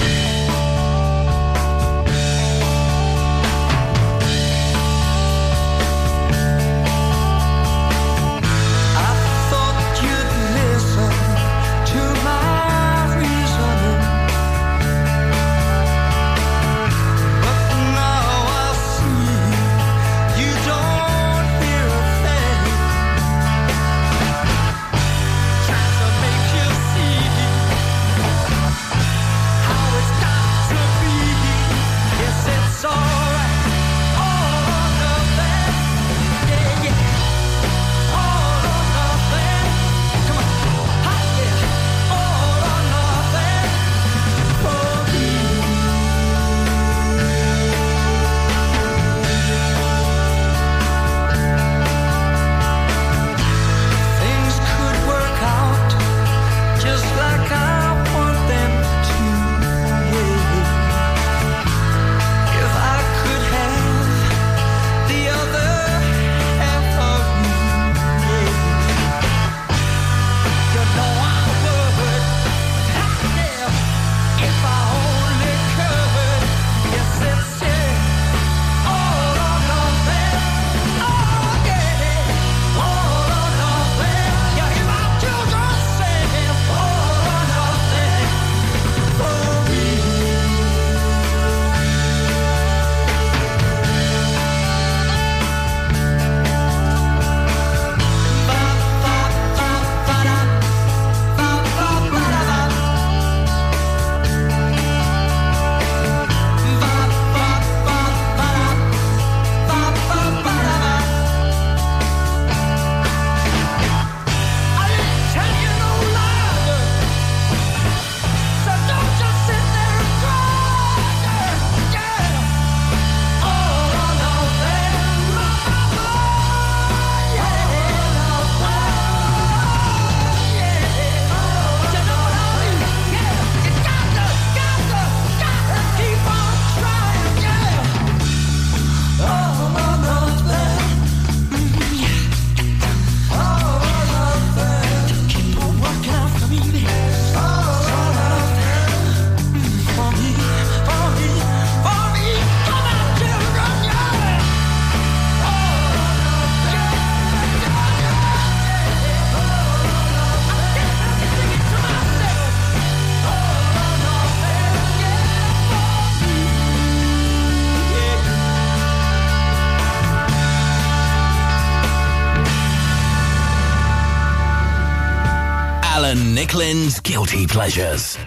Speaker 1: Pleasures.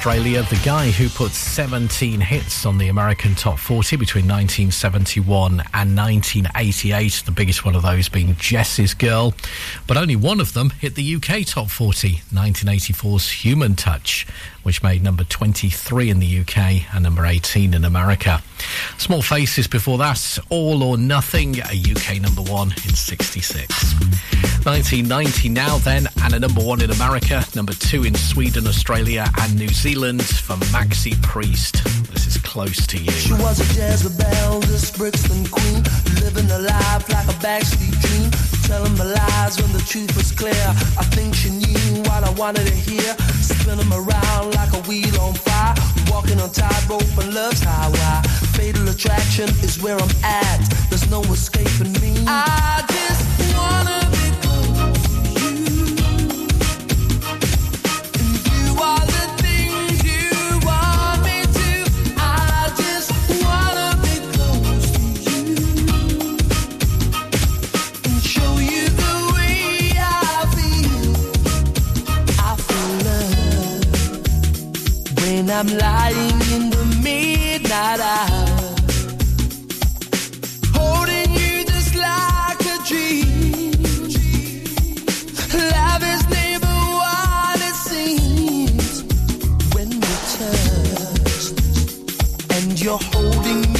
Speaker 3: Australia, the guy who put 17 hits on the American Top 40 between 1971 and 1988, the biggest one of those being Jessie's Girl. But only one of them hit the UK Top 40, 1984's Human Touch, which made number 23 in the UK and number 18 in America. Small Faces before that, All or Nothing, a UK number one in 66. 1990 now then, and a number one in America, number two in Sweden, Australia, and New Zealand for Maxi Priest. This is close to you.
Speaker 5: She was a Jezebel, this Brixton queen, living a life like a backstreet dream, telling my lies when the truth was clear. I think she knew what I wanted to hear, spinning around like a wheel on fire, walking on tightrope and love's highway. Fatal attraction is where I'm at. There's no escaping me. I just I'm lying in the midnight hour. Holding you just like a dream. Love is never what it seems when we touch. And you're holding me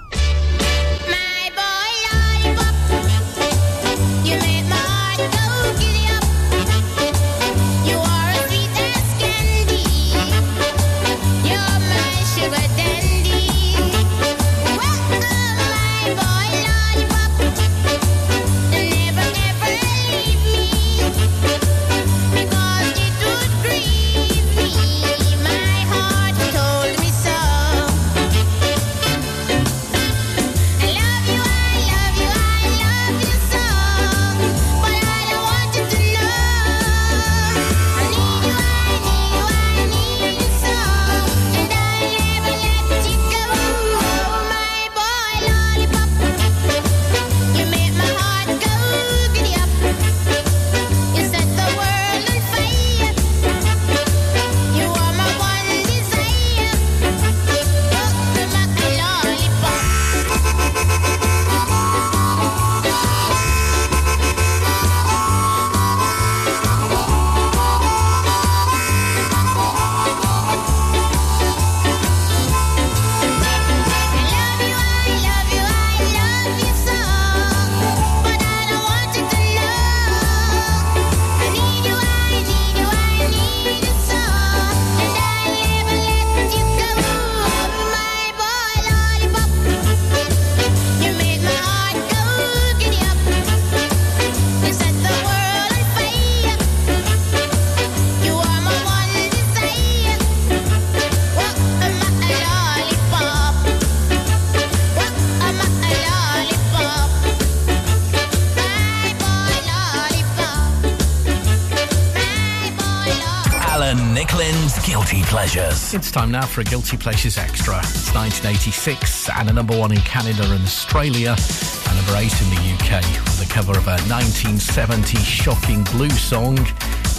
Speaker 3: It's time now for a Guilty Pleasures Extra. It's 1986 and a number one in Canada and Australia, and number eight in the UK With the cover of a 1970 shocking blue song.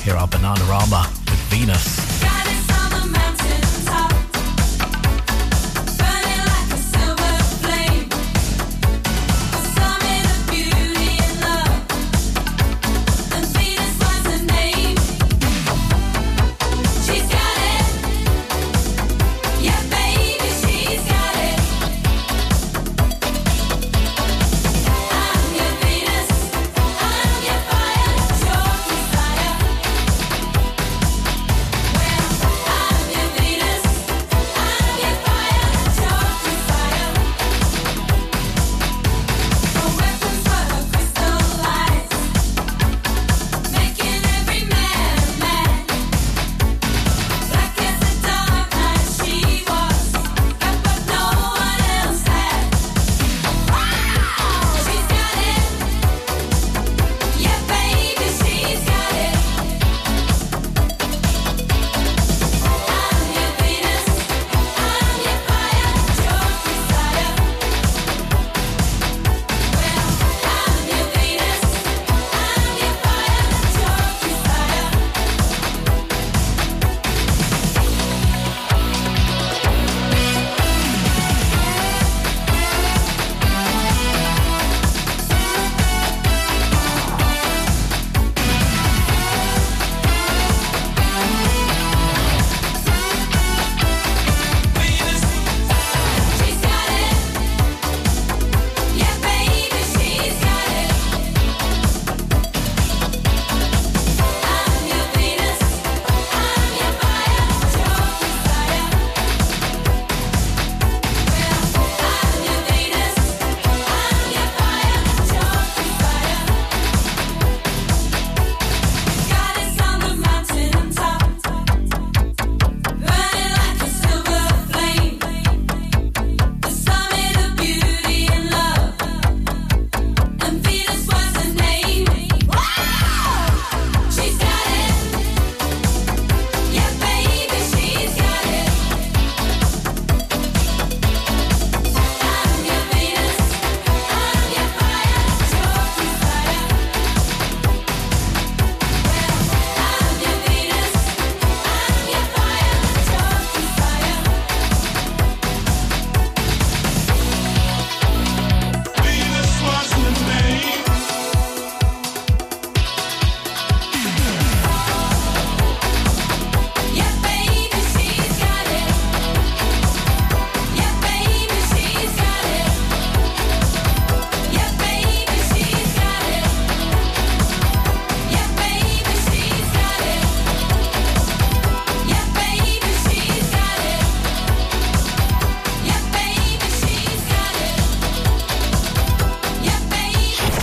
Speaker 3: Here are Bananarama with Venus.